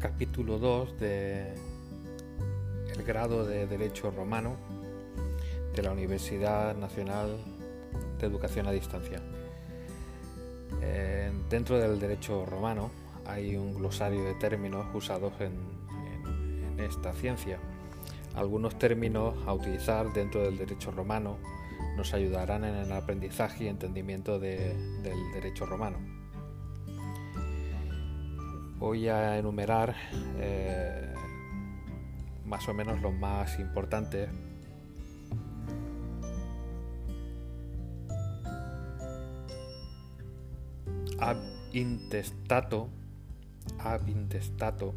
capítulo 2 de el grado de Derecho Romano de la Universidad Nacional de Educación a Distancia. Eh, dentro del derecho romano hay un glosario de términos usados en, esta ciencia. Algunos términos a utilizar dentro del derecho romano nos ayudarán en el aprendizaje y entendimiento del derecho romano. Voy a enumerar eh, más o menos los más importantes ab intestato, ab intestato,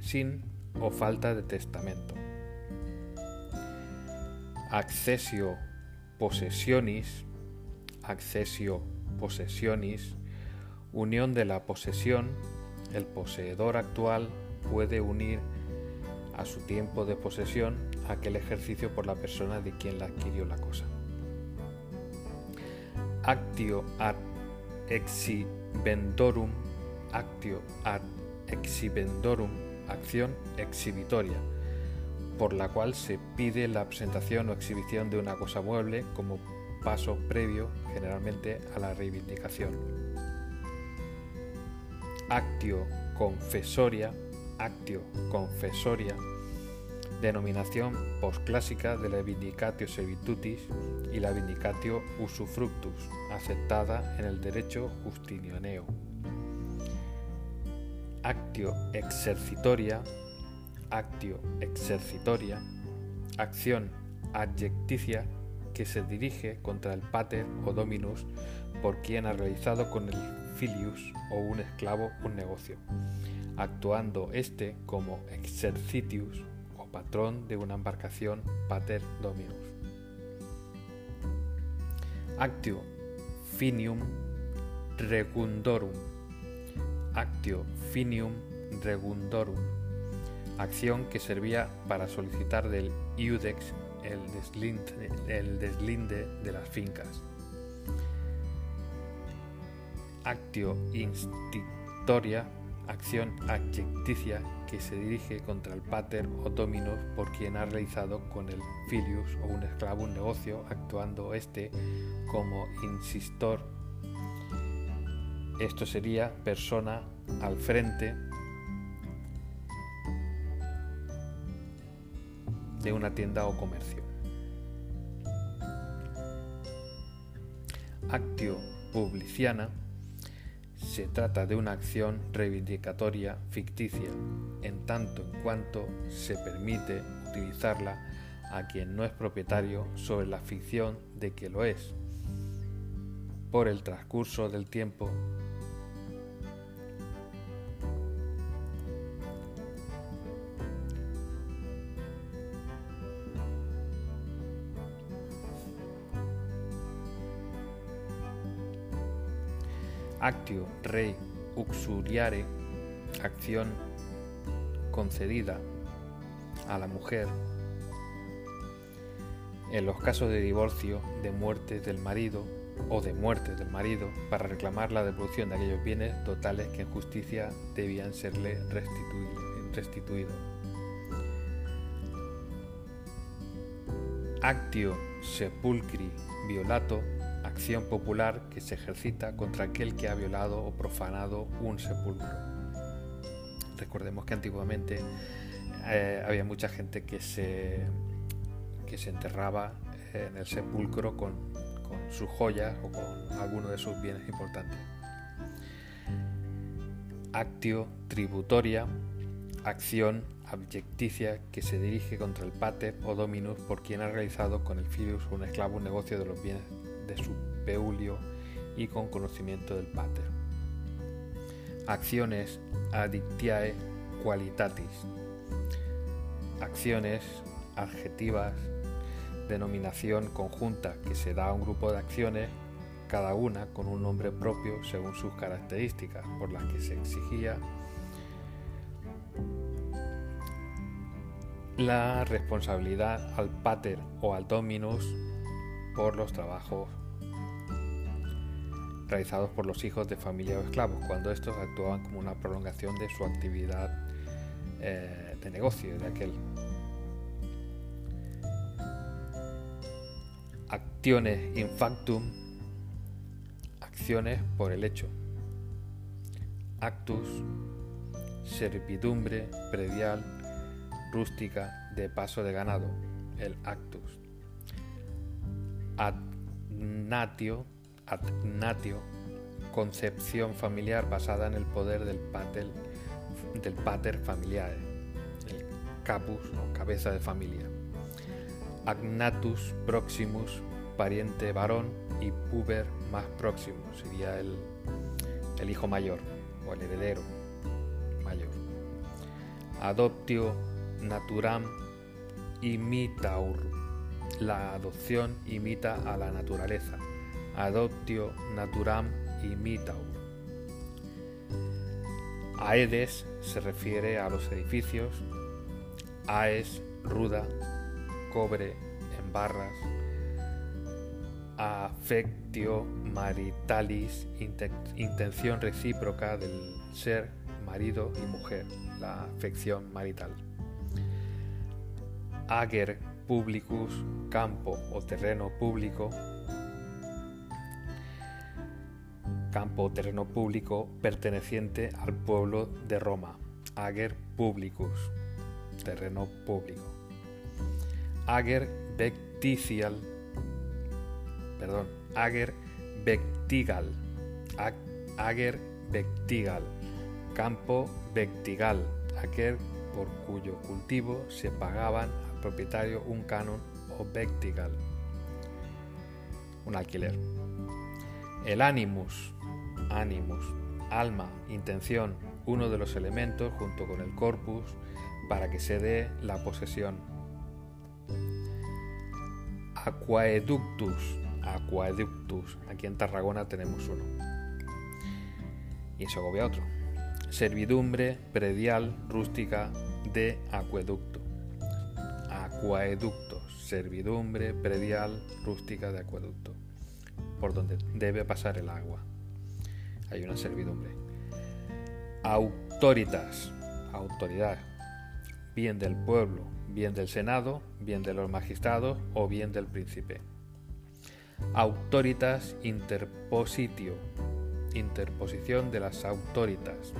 sin o falta de testamento. Accesio posesionis, accesio posesionis, unión de la posesión, el poseedor actual puede unir a su tiempo de posesión aquel ejercicio por la persona de quien la adquirió la cosa. Actio ad exhibendorum, actio ad exhibendorum, acción exhibitoria, por la cual se pide la presentación o exhibición de una cosa mueble como paso previo generalmente a la reivindicación. Actio confesoria, actio confesoria, denominación posclásica de la Vindicatio Servitutis y la Vindicatio Usufructus, aceptada en el derecho justinianeo. Actio exercitoria, actio exercitoria, acción adjecticia que se dirige contra el pater o dominus por quien ha realizado con el filius o un esclavo un negocio, actuando éste como exercitius patrón de una embarcación pater dominus. Actio finium regundorum. Actio finium regundorum. Acción que servía para solicitar del iudex el deslinde de las fincas. Actio institoria acción adjecticia que se dirige contra el pater o dominus por quien ha realizado con el filius o un esclavo un negocio, actuando este como insistor. Esto sería persona al frente de una tienda o comercio. Actio publiciana se trata de una acción reivindicatoria ficticia, en tanto en cuanto se permite utilizarla a quien no es propietario sobre la ficción de que lo es. Por el transcurso del tiempo actio rei uxuriare, acción concedida a la mujer en los casos de divorcio, de muerte del marido o de muerte del marido para reclamar la devolución de aquellos bienes totales que en justicia debían serle restituidos. Actio sepulcri violato acción popular que se ejercita contra aquel que ha violado o profanado un sepulcro. Recordemos que antiguamente eh, había mucha gente que se, que se enterraba en el sepulcro con, con sus joyas o con alguno de sus bienes importantes. Actio tributoria, acción abyecticia que se dirige contra el pater o dominus por quien ha realizado con el filius un esclavo un negocio de los bienes de su peulio y con conocimiento del pater. Acciones addictiae qualitatis. Acciones adjetivas, denominación conjunta que se da a un grupo de acciones, cada una con un nombre propio según sus características, por las que se exigía la responsabilidad al pater o al dominus por los trabajos realizados por los hijos de familia o esclavos, cuando estos actuaban como una prolongación de su actividad eh, de negocio de aquel. Acciones in factum, acciones por el hecho. Actus, servidumbre predial, rústica, de paso de ganado, el actus. Adnatio, adnatio, concepción familiar basada en el poder del pater, del pater familiar, el capus o cabeza de familia. Agnatus proximus, pariente varón, y puber más próximo, sería el, el hijo mayor o el heredero mayor. Adoptio naturam imitaur. La adopción imita a la naturaleza. Adoptio naturam imitaur. Aedes se refiere a los edificios. Aes, ruda, cobre, en barras. Affectio maritalis, intención recíproca del ser marido y mujer, la afección marital. Ager publicus, campo o terreno público. Campo o terreno público perteneciente al pueblo de Roma. Ager publicus, terreno público. Ager becticial, perdón, Ager bectigal. Ager bectigal campo vectigal, aquel por cuyo cultivo se pagaban propietario un canon o vectigal, un alquiler. El animus, animus, alma, intención, uno de los elementos junto con el corpus para que se dé la posesión. Aquaeductus, aquaeductus, aquí en Tarragona tenemos uno. Y en Segovia otro servidumbre predial rústica de acueducto. Acueducto, servidumbre predial rústica de acueducto, por donde debe pasar el agua. Hay una servidumbre. Autoritas, autoridad, bien del pueblo, bien del Senado, bien de los magistrados o bien del príncipe. Autoritas interpositio, interposición de las autoritas,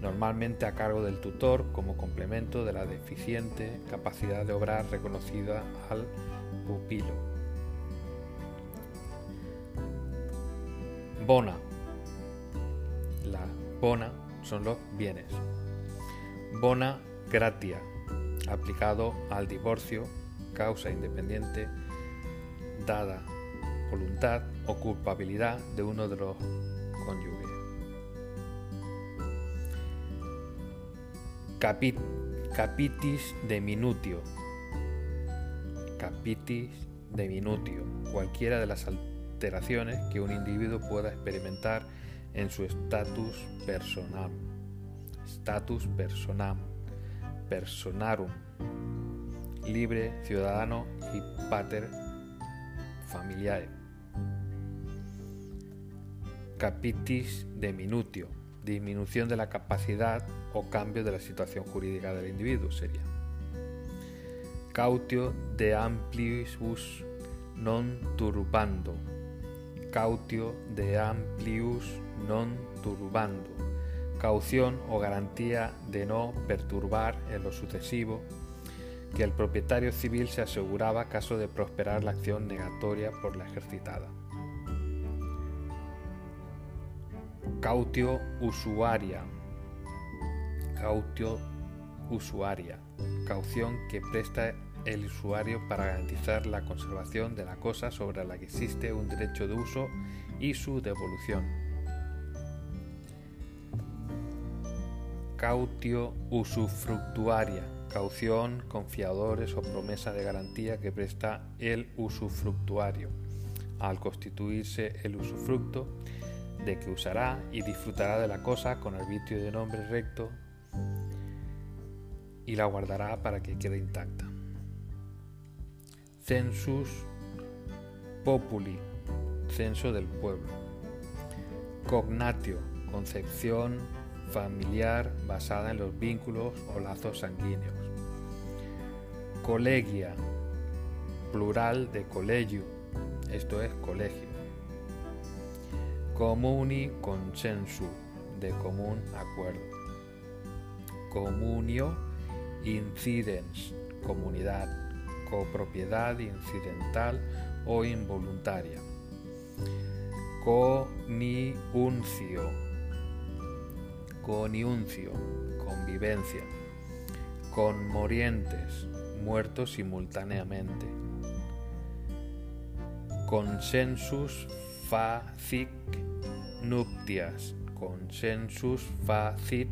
normalmente a cargo del tutor como complemento de la deficiente capacidad de obrar reconocida al pupilo. Bona. La bona son los bienes. Bona gratia, aplicado al divorcio, causa independiente, dada voluntad o culpabilidad de uno de los cónyuges. Capitis de minutio. Capitis de minutio. Cualquiera de las alteraciones que un individuo pueda experimentar en su status personal. Status personam. Personarum. Libre, ciudadano y pater familiae. Capitis de minutio disminución de la capacidad o cambio de la situación jurídica del individuo sería. Cautio de amplius non turbando. Cautio de amplius non turbando. Caución o garantía de no perturbar en lo sucesivo que el propietario civil se aseguraba caso de prosperar la acción negatoria por la ejercitada. Cautio usuaria. Cautio usuaria. Caución que presta el usuario para garantizar la conservación de la cosa sobre la que existe un derecho de uso y su devolución. Cautio usufructuaria. Caución, confiadores o promesa de garantía que presta el usufructuario. Al constituirse el usufructo, de que usará y disfrutará de la cosa con arbitrio de nombre recto y la guardará para que quede intacta. Census populi, censo del pueblo. Cognatio, concepción familiar basada en los vínculos o lazos sanguíneos. Colegia, plural de colegio, esto es colegio. Comuni consensu, de común acuerdo. Comunio incidens, comunidad, copropiedad incidental o involuntaria. Coniuncio, coniuncio, convivencia. Conmorientes, muertos simultáneamente. Consensus facic nuptias, consensus facit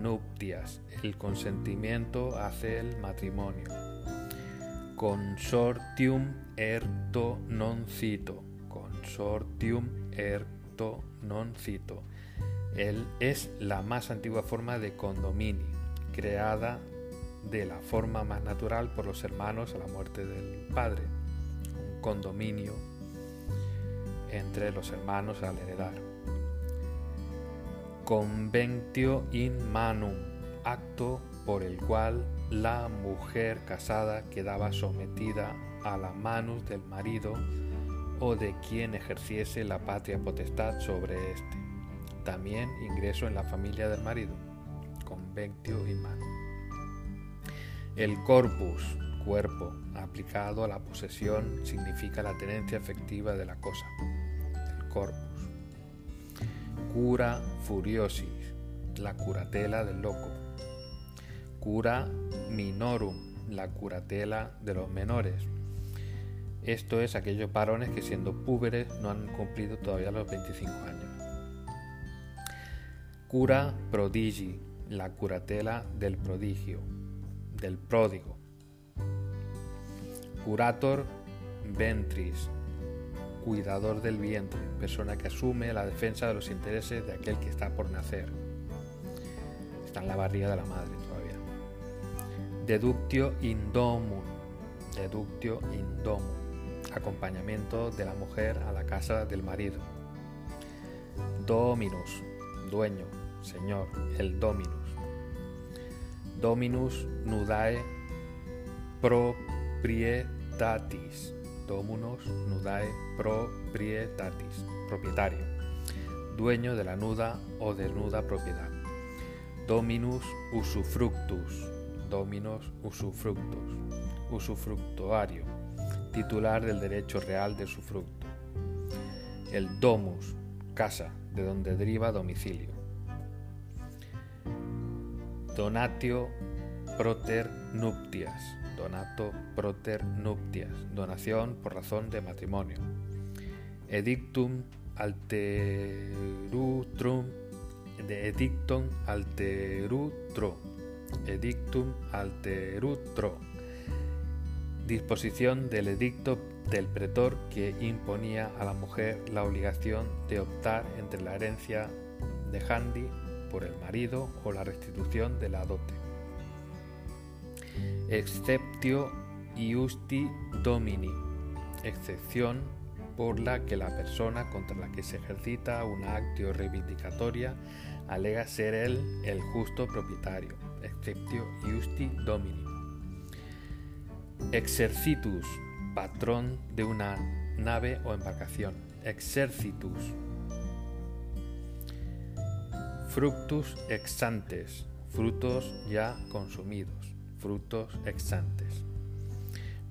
nuptias. El consentimiento hace el matrimonio. Consortium erto non cito. Consortium erto non cito. Él es la más antigua forma de condominio, creada de la forma más natural por los hermanos a la muerte del padre. Un condominio entre los hermanos al heredar. Conventio in manum, acto por el cual la mujer casada quedaba sometida a la manus del marido o de quien ejerciese la patria potestad sobre éste. También ingreso en la familia del marido. Conventio in manum. El corpus, cuerpo, aplicado a la posesión, significa la tenencia efectiva de la cosa. Cura furiosis, la curatela del loco. Cura minorum, la curatela de los menores. Esto es aquellos varones que siendo púberes no han cumplido todavía los 25 años. Cura prodigi, la curatela del prodigio, del pródigo. Curator ventris, cuidador del vientre, persona que asume la defensa de los intereses de aquel que está por nacer. Está en la barriga de la madre todavía. Deductio indomum, deductio indomum, acompañamiento de la mujer a la casa del marido. Dominus, dueño, señor, el dominus. Dominus nudae proprietatis. Dominus nudae proprietatis. Propietario. Dueño de la nuda o desnuda propiedad. Dominus usufructus. Dominus usufructus. Usufructuario. Titular del derecho real de usufructo. El domus. Casa, de donde deriva domicilio. Donatio proter nuptias. Donato proter nuptias. Donación por razón de matrimonio. Edictum alterutrum. De edictum alterutro. Edictum alterutro. Disposición del edicto del pretor que imponía a la mujer la obligación de optar entre la herencia de Handi por el marido o la restitución de la dote. Exceptio iusti domini, excepción por la que la persona contra la que se ejercita una actio reivindicatoria alega ser él el justo propietario. Exceptio iusti domini. Exercitus, patrón de una nave o embarcación. Exercitus, Fructus exantes, frutos ya consumidos, frutos exantes.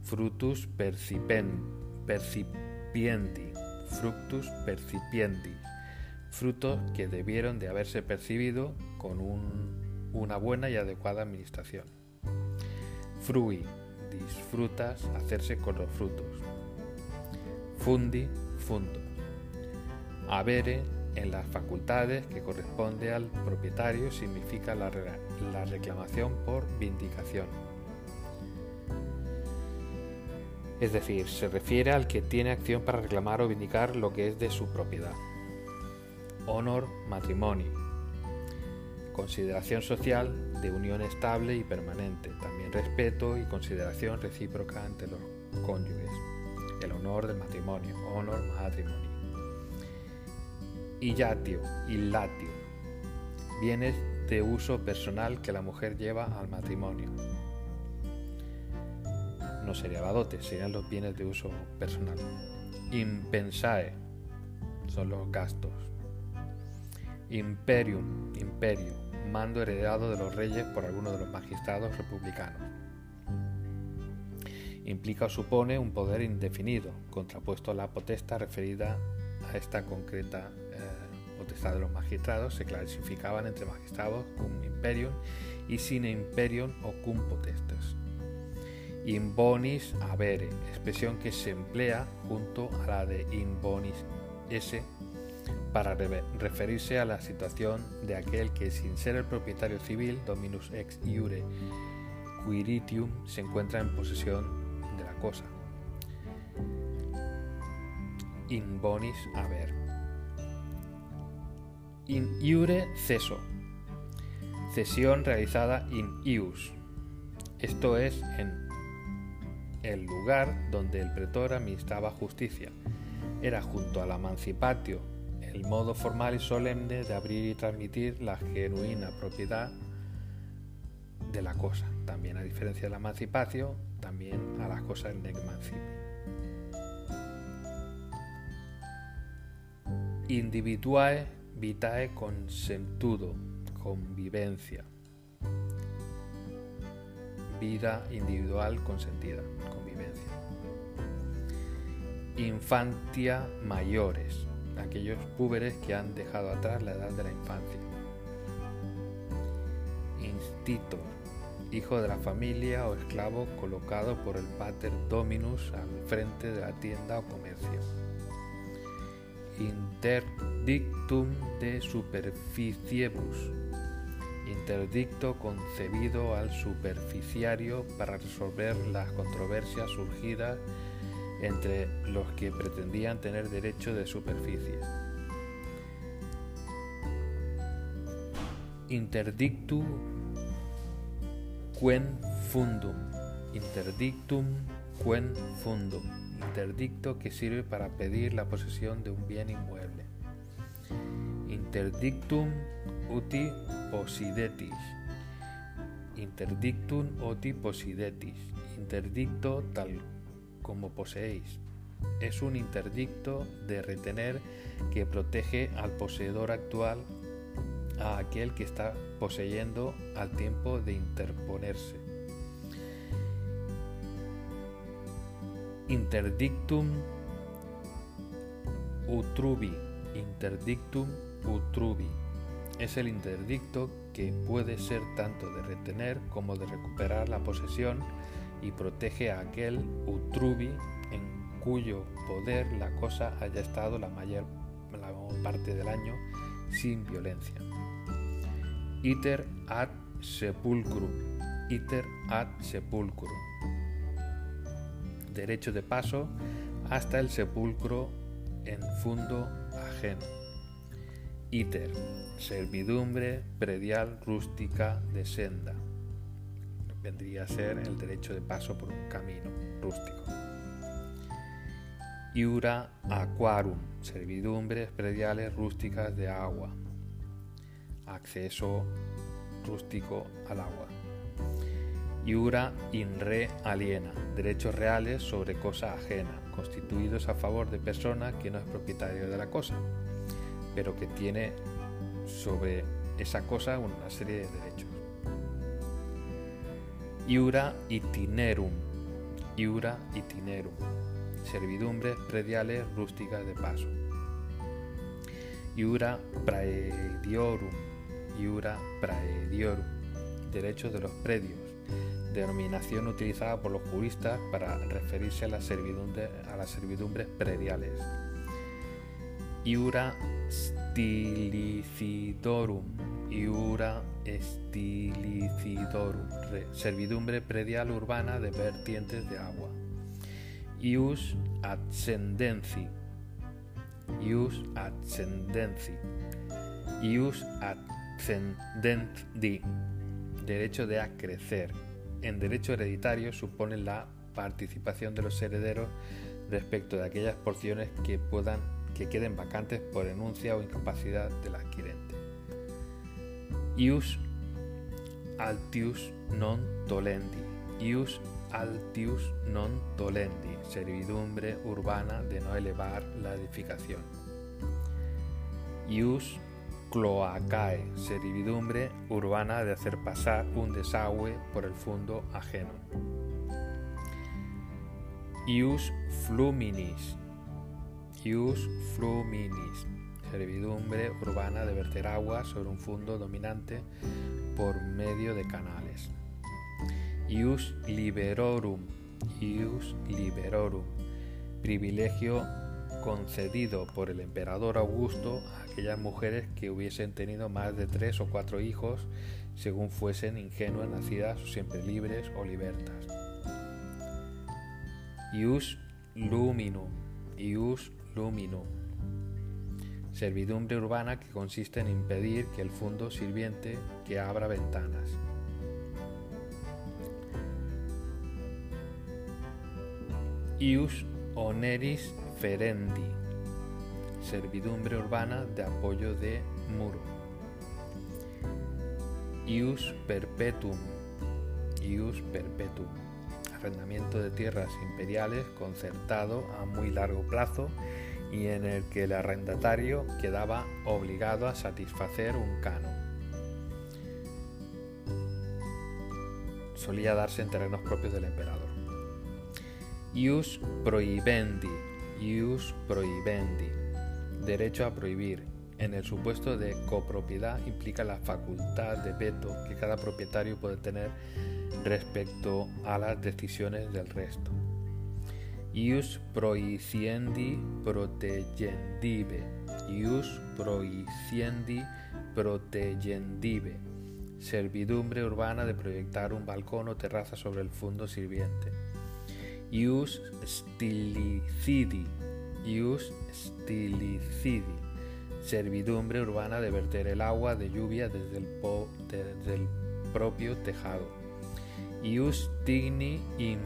Frutus percipen, percipienti, fructus percipienti, frutos que debieron de haberse percibido con un, una buena y adecuada administración. Frui, disfrutas hacerse con los frutos. Fundi, fundo. Avere, en las facultades que corresponde al propietario significa la, la, reclamación por vindicación. Es decir, se refiere al que tiene acción para reclamar o vindicar lo que es de su propiedad. Honor, matrimonio. Consideración social de unión estable y permanente. También respeto y consideración recíproca ante los cónyuges. El honor del matrimonio. Honor, matrimonio illatio, illatio, bienes de uso personal que la mujer lleva al matrimonio. No sería la dote, serían los bienes de uso personal. Impensae son los gastos. Imperium, imperio, mando heredado de los reyes por alguno de los magistrados republicanos. Implica o supone un poder indefinido, contrapuesto a la potestad referida a esta concreta potestad de los magistrados, se clasificaban entre magistrados cum imperium y sine imperium o cum potestas. In bonis avere, expresión que se emplea junto a la de in bonis esse para referirse a la situación de aquel que sin ser el propietario civil, dominus ex iure quiritium, se encuentra en posesión de la cosa. In bonis haber. In iure ceso. Cesión realizada in ius. Esto es en el lugar donde el pretor administraba justicia. Era junto a la mancipatio el modo formal y solemne de abrir y transmitir la genuina propiedad de la cosa. También a diferencia de la emancipación, también a las cosas en emancipe. Individuae vitae consentudo, convivencia. Vida individual consentida, convivencia. Infantia mayores, aquellos púberes que han dejado atrás la edad de la infancia. Institor, hijo de la familia o esclavo colocado por el pater dominus al frente de la tienda o comercio. Interdictum de superficiebus, interdicto concebido al superficiario para resolver las controversias surgidas entre los que pretendían tener derecho de superficie. Interdictum quen fundum. Interdictum quen fundum. Interdicto que sirve para pedir la posesión de un bien inmueble. Interdictum uti posidetis. Interdictum uti posidetis. Interdicto tal como poseéis. Es un interdicto de retener que protege al poseedor actual a aquel que está poseyendo al tiempo de interponerse. Interdictum utrubi. Interdictum utrubi. Es el interdicto que puede ser tanto de retener como de recuperar la posesión y protege a aquel utrubi en cuyo poder la cosa haya estado la mayor, parte del año sin violencia. Iter ad sepulcrum. Iter ad sepulcrum. Derecho de paso hasta el sepulcro en fundo ajeno. Iter, servidumbre predial rústica de senda vendría a ser el derecho de paso por un camino rústico. Iura aquarum, servidumbres prediales rústicas de agua, acceso rústico al agua. Iura in re aliena, derechos reales sobre cosa ajena, constituidos a favor de persona que no es propietario de la cosa, pero que tiene sobre esa cosa una serie de derechos. Iura itinerum. Iura itinerum. Servidumbres prediales rústicas de paso. Iura praediorum. Iura praediorum. Derechos de los predios. Denominación utilizada por los juristas para referirse a las servidumbres, a las servidumbres prediales. Iura stilicidorum. Iura estilicidorum, servidumbre predial urbana de vertientes de agua. Ius ascendenci, ius ascendenci, ius ascendendi, derecho de acrecer. En derecho hereditario supone la participación de los herederos respecto de aquellas porciones que puedan que queden vacantes por enuncia o incapacidad del adquirente. Ius altius non tolendi. Ius altius non tolendi. Servidumbre urbana de no elevar la edificación. Ius cloacae. Servidumbre urbana de hacer pasar un desagüe por el fondo ajeno. Ius fluminis. Ius fluminis. Servidumbre urbana de verter agua sobre un fondo dominante por medio de canales. Ius liberorum, ius liberorum, privilegio concedido por el emperador Augusto a aquellas mujeres que hubiesen tenido más de tres o cuatro hijos, según fuesen ingenuas, nacidas siempre libres o libertas. Ius luminum, ius luminum, servidumbre urbana que consiste en impedir que el fondo sirviente que abra ventanas. Ius oneris ferendi, servidumbre urbana de apoyo de muro. Ius perpetuum, ius perpetuum, arrendamiento de tierras imperiales concertado a muy largo plazo y en el que el arrendatario quedaba obligado a satisfacer un cano. Solía darse en terrenos propios del emperador. Ius prohibendi, ius prohibendi, derecho a prohibir. En el supuesto de copropiedad implica la facultad de veto que cada propietario puede tener respecto a las decisiones del resto ius proiciendi protegendive, ius proiciendi protegendive, servidumbre urbana de proyectar un balcón o terraza sobre el fondo sirviente. Ius stilicidi, ius stilicidi, servidumbre urbana de verter el agua de lluvia desde el, propio tejado. Ius digni in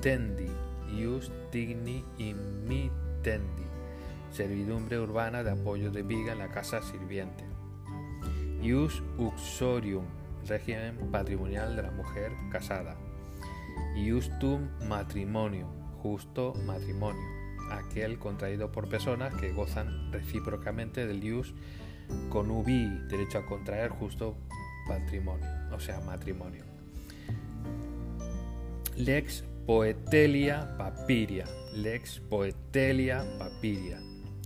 Tendi, ius digni tendi, servidumbre urbana de apoyo de viga en la casa sirviente. Ius uxorium, régimen patrimonial de la mujer casada. Iustum matrimonium, justo matrimonio, aquel contraído por personas que gozan recíprocamente del ius conubi, derecho a contraer justo patrimonio, o sea, matrimonio. Lex Poetelia Papiria, Lex Poetelia Papiria,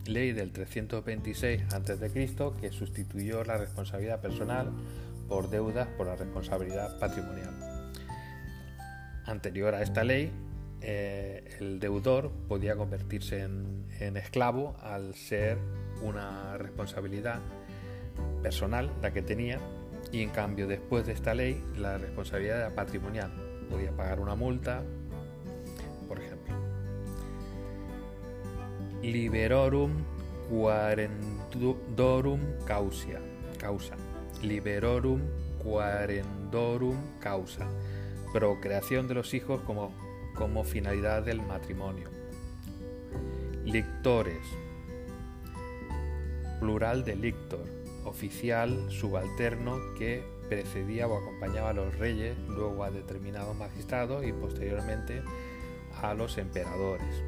ley del 326 a.C. que sustituyó la responsabilidad personal por deudas por la responsabilidad patrimonial. Anterior a esta ley, eh, el deudor podía convertirse en, esclavo al ser una responsabilidad personal la que tenía y en cambio después de esta ley la responsabilidad era patrimonial podía pagar una multa, por ejemplo. Liberorum quarendorum causa. causa. Liberorum quarendorum causa. Procreación de los hijos como, como finalidad del matrimonio. Lictores. Plural de lictor. Oficial subalterno que precedía o acompañaba a los reyes, luego a determinados magistrados y posteriormente a los emperadores.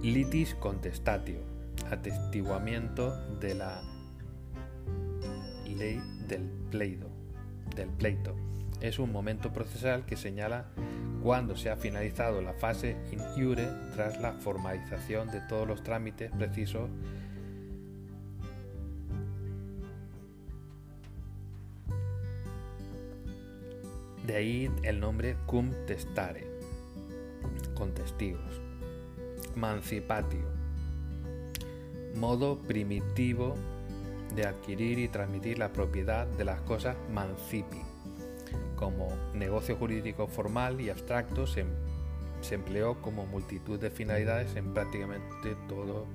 Litis contestatio, atestiguamiento de la ley del pleito, del pleito. Es un momento procesal que señala cuando se ha finalizado la fase in iure tras la formalización de todos los trámites precisos De ahí el nombre cum testare, con testigos. Mancipatio, modo primitivo de adquirir y transmitir la propiedad de las cosas mancipi. Como negocio jurídico formal y abstracto se, empleó como multitud de finalidades en prácticamente todos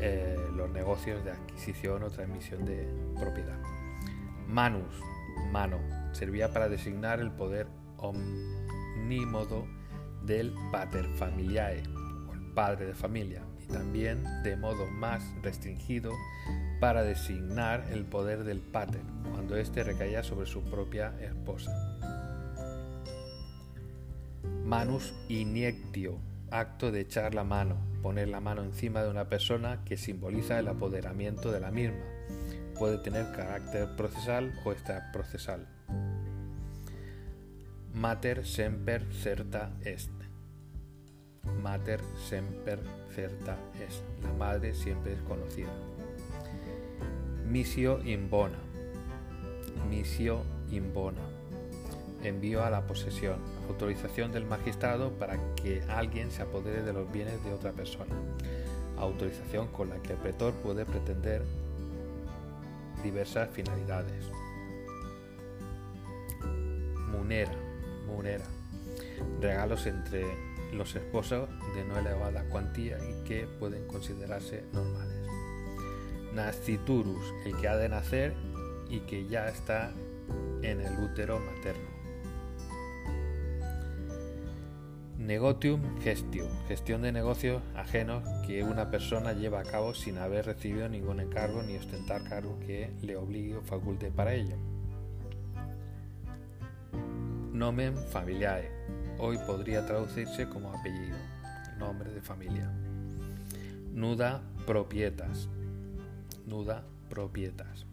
eh, los negocios de adquisición o transmisión de propiedad. Manus, mano, servía para designar el poder omnímodo del pater familiae padre de familia también de modo más restringido para designar el poder del pater cuando éste recaía sobre su propia esposa. Manus iniectio, acto de echar la mano, poner la mano encima de una persona que simboliza el apoderamiento de la misma. Puede tener carácter procesal o extraprocesal. Mater semper certa est. Mater semper certa est. La madre siempre es conocida. Misio imbona. Misio imbona. Envío a la posesión. Autorización del magistrado para que alguien se apodere de los bienes de otra persona. Autorización con la que el pretor puede pretender diversas finalidades. Munera regalos entre los esposos de no elevada cuantía y que pueden considerarse normales. Nasciturus, el que ha de nacer y que ya está en el útero materno. Negotium gestio, gestión de negocios ajenos que una persona lleva a cabo sin haber recibido ningún encargo ni ostentar cargo que le obligue o faculte para ello. Nomen familiae. Hoy podría traducirse como apellido, nombre de familia. Nuda propietas. Nuda propietas.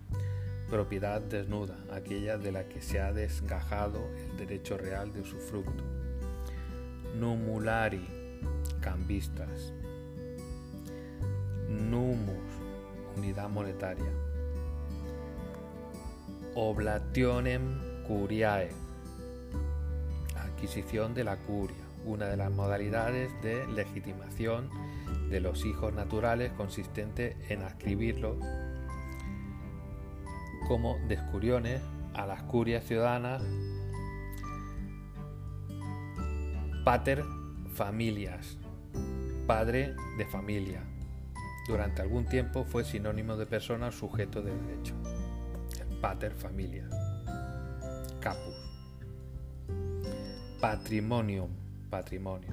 Propiedad desnuda, aquella de la que se ha desgajado el derecho real de usufructo. Numulari, cambistas. Numus, unidad monetaria. Oblationem curiae, adquisición de la curia, una de las modalidades de legitimación de los hijos naturales consistente en adscribirlos como descuriones a las curias ciudadanas pater familias, padre de familia. Durante algún tiempo fue sinónimo de persona sujeto de derecho. El pater familias. Capus patrimonium, patrimonio.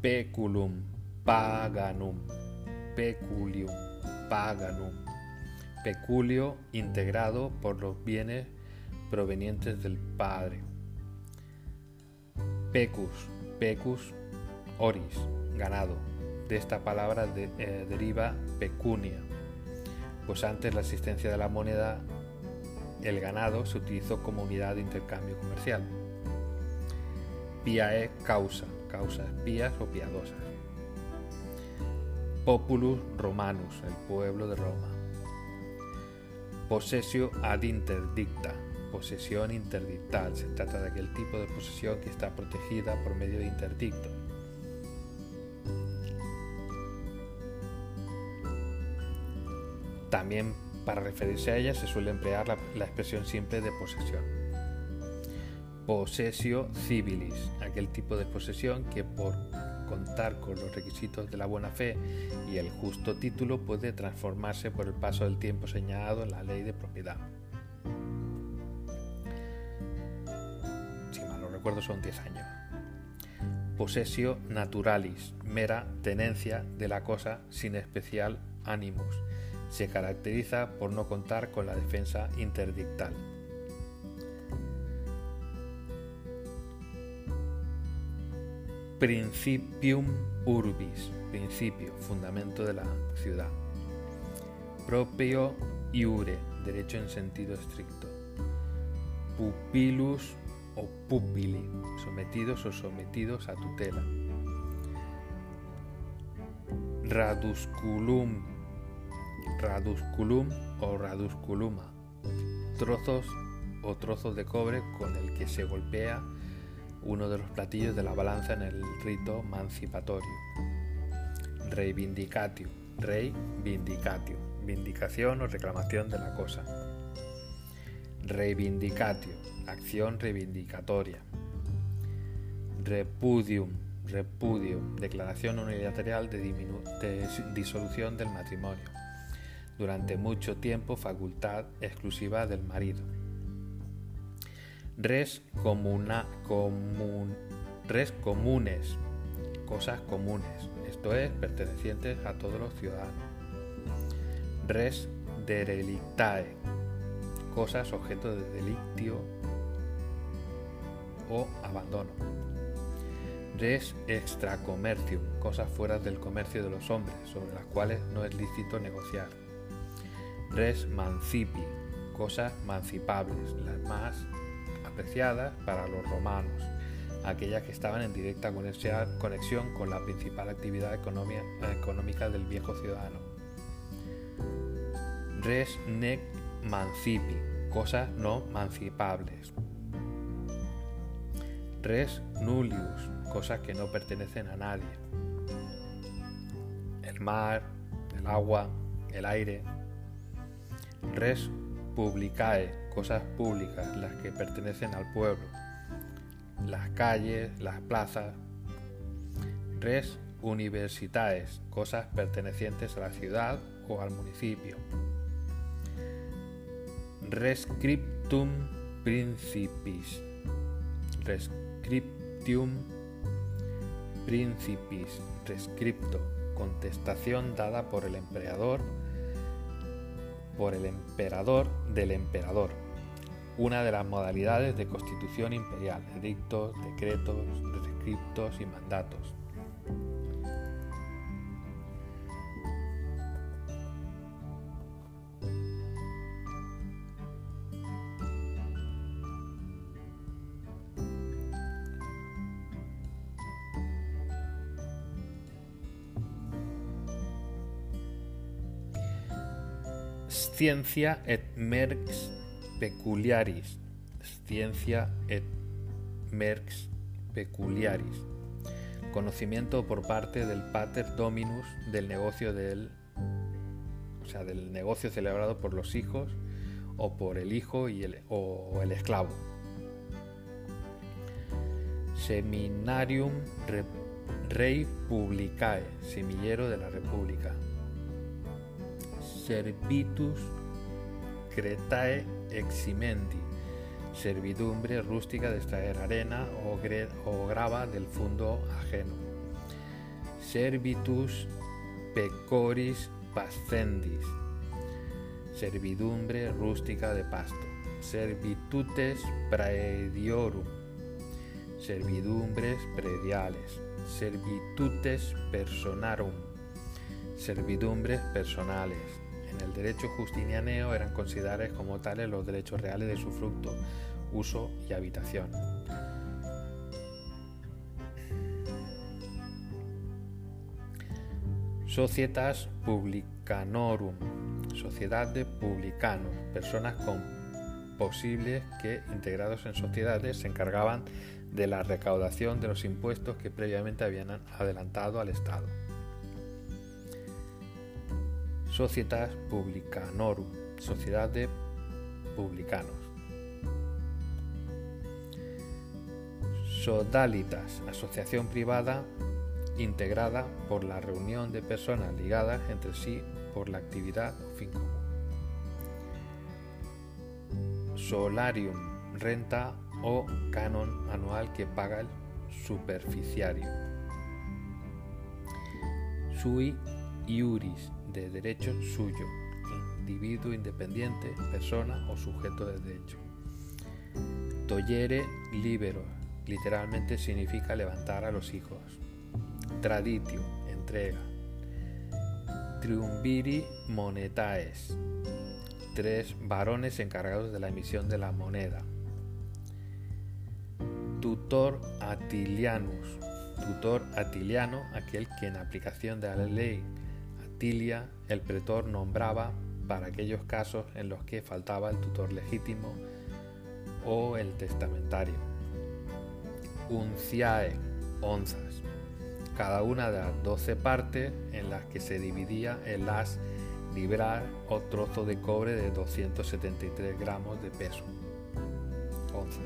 Peculum, paganum, peculium, paganum. Peculio integrado por los bienes provenientes del Padre. Pecus, pecus, oris, ganado. De esta palabra eh, deriva pecunia, pues antes la existencia de la moneda, el ganado se utilizó como unidad de intercambio comercial piae causa, causas pías o piadosas. Populus Romanus, el pueblo de Roma. Possessio ad interdicta, posesión interdictal. Se trata de aquel tipo de posesión que está protegida por medio de interdicto. También para referirse a ella se suele emplear la expresión simple de posesión possessio civilis, aquel tipo de posesión que por contar con los requisitos de la buena fe y el justo título puede transformarse por el paso del tiempo señalado en la ley de propiedad. Si mal no recuerdo son 10 años. Possessio naturalis, mera tenencia de la cosa sin especial animus. Se caracteriza por no contar con la defensa interdictal. Principium urbis, principio, fundamento de la ciudad. Propio iure, derecho en sentido estricto. Pupilus o pupili, sometidos o sometidos a tutela. Radusculum, radusculum o radusculuma, trozos o trozos de cobre con el que se golpea uno de los platillos de la balanza en el rito mancipatorio. Reivindicatio, rey vindicatio, vindicación o reclamación de la cosa. Reivindicatio, acción reivindicatoria. Repudium, repudio, declaración unilateral de, de disolución del matrimonio. Durante mucho tiempo facultad exclusiva del marido res, comuna, res comunes, cosas comunes, esto es, pertenecientes a todos los ciudadanos. Res derelictae, cosas objeto de delictio o abandono. Res extracomercium, cosas fuera del comercio de los hombres, sobre las cuales no es lícito negociar. Res mancipi, cosas mancipables, las más apreciadas para los romanos, aquellas que estaban en directa conexión con la principal actividad económica del viejo ciudadano. Res nec mancipi, cosas no mancipables. Res nullius, cosas que no pertenecen a nadie. El mar, el agua, el aire. Res publicae, cosas públicas, las que pertenecen al pueblo. Las calles, las plazas. Res universitaes, cosas pertenecientes a la ciudad o al municipio. Rescriptum principis. Rescriptium principis. Rescripto. Contestación dada por el emperador por el emperador del emperador, una de las modalidades de constitución imperial, edictos, decretos, rescriptos y mandatos. Ciencia et merx peculiaris. Ciencia et merx peculiaris. Conocimiento por parte del pater dominus del negocio del o sea, del negocio celebrado por los hijos o por el hijo y el, o el esclavo. Seminarium Rei Publicae, semillero de la República servitus cretae eximendi, servidumbre rústica de extraer arena o, grava del fondo ajeno. Servitus pecoris pascendis, servidumbre rústica de pasto. Servitutes praediorum, servidumbres prediales. Servitutes personarum, servidumbres personales en el derecho justinianeo eran considerados como tales los derechos reales de su fruto, uso y habitación. Societas publicanorum, sociedad de publicanos, personas con posibles que, integrados en sociedades, se encargaban de la recaudación de los impuestos que previamente habían adelantado al Estado. Societas Publicanorum, Sociedad de Publicanos. Sodalitas, asociación privada integrada por la reunión de personas ligadas entre sí por la actividad o fin común. Solarium, renta o canon anual que paga el superficiario. Sui iuris, de derecho suyo, individuo independiente, persona o sujeto de derecho. Toyere libero, literalmente significa levantar a los hijos. Traditio, entrega. Triumviri monetaes, tres varones encargados de la emisión de la moneda. Tutor Atilianus, tutor atiliano, aquel que en aplicación de la ley el pretor nombraba para aquellos casos en los que faltaba el tutor legítimo o el testamentario. Unciae, onzas, cada una de las doce partes en las que se dividía el as librar o trozo de cobre de 273 gramos de peso. Onzas.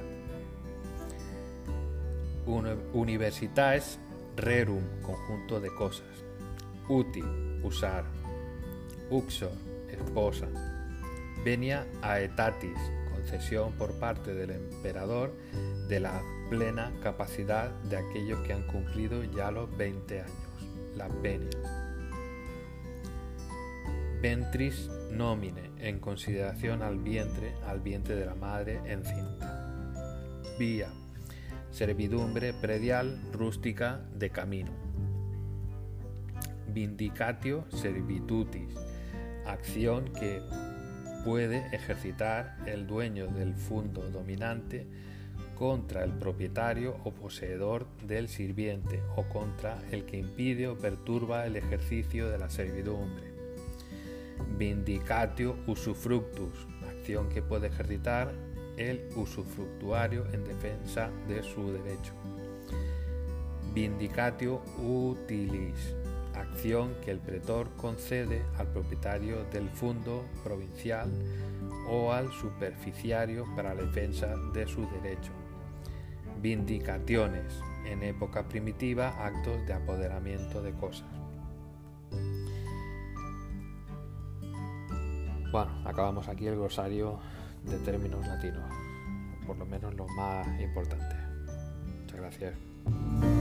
Universitas rerum, conjunto de cosas. Útil, usar. Uxor, esposa. Venia aetatis, concesión por parte del emperador de la plena capacidad de aquellos que han cumplido ya los 20 años, las venias. Ventris nomine, en consideración al vientre, al vientre de la madre encinta. Vía, servidumbre predial rústica de camino. Vindicatio servitutis, acción que puede ejercitar el dueño del fundo dominante contra el propietario o poseedor del sirviente o contra el que impide o perturba el ejercicio de la servidumbre. Vindicatio usufructus, acción que puede ejercitar el usufructuario en defensa de su derecho. Vindicatio utilis, acción que el pretor concede al propietario del fundo provincial o al superficiario para la defensa de su derecho. Vindicaciones, en época primitiva, actos de apoderamiento de cosas. Bueno, acabamos aquí el glosario de términos latinos, por lo menos lo más importante. Muchas gracias.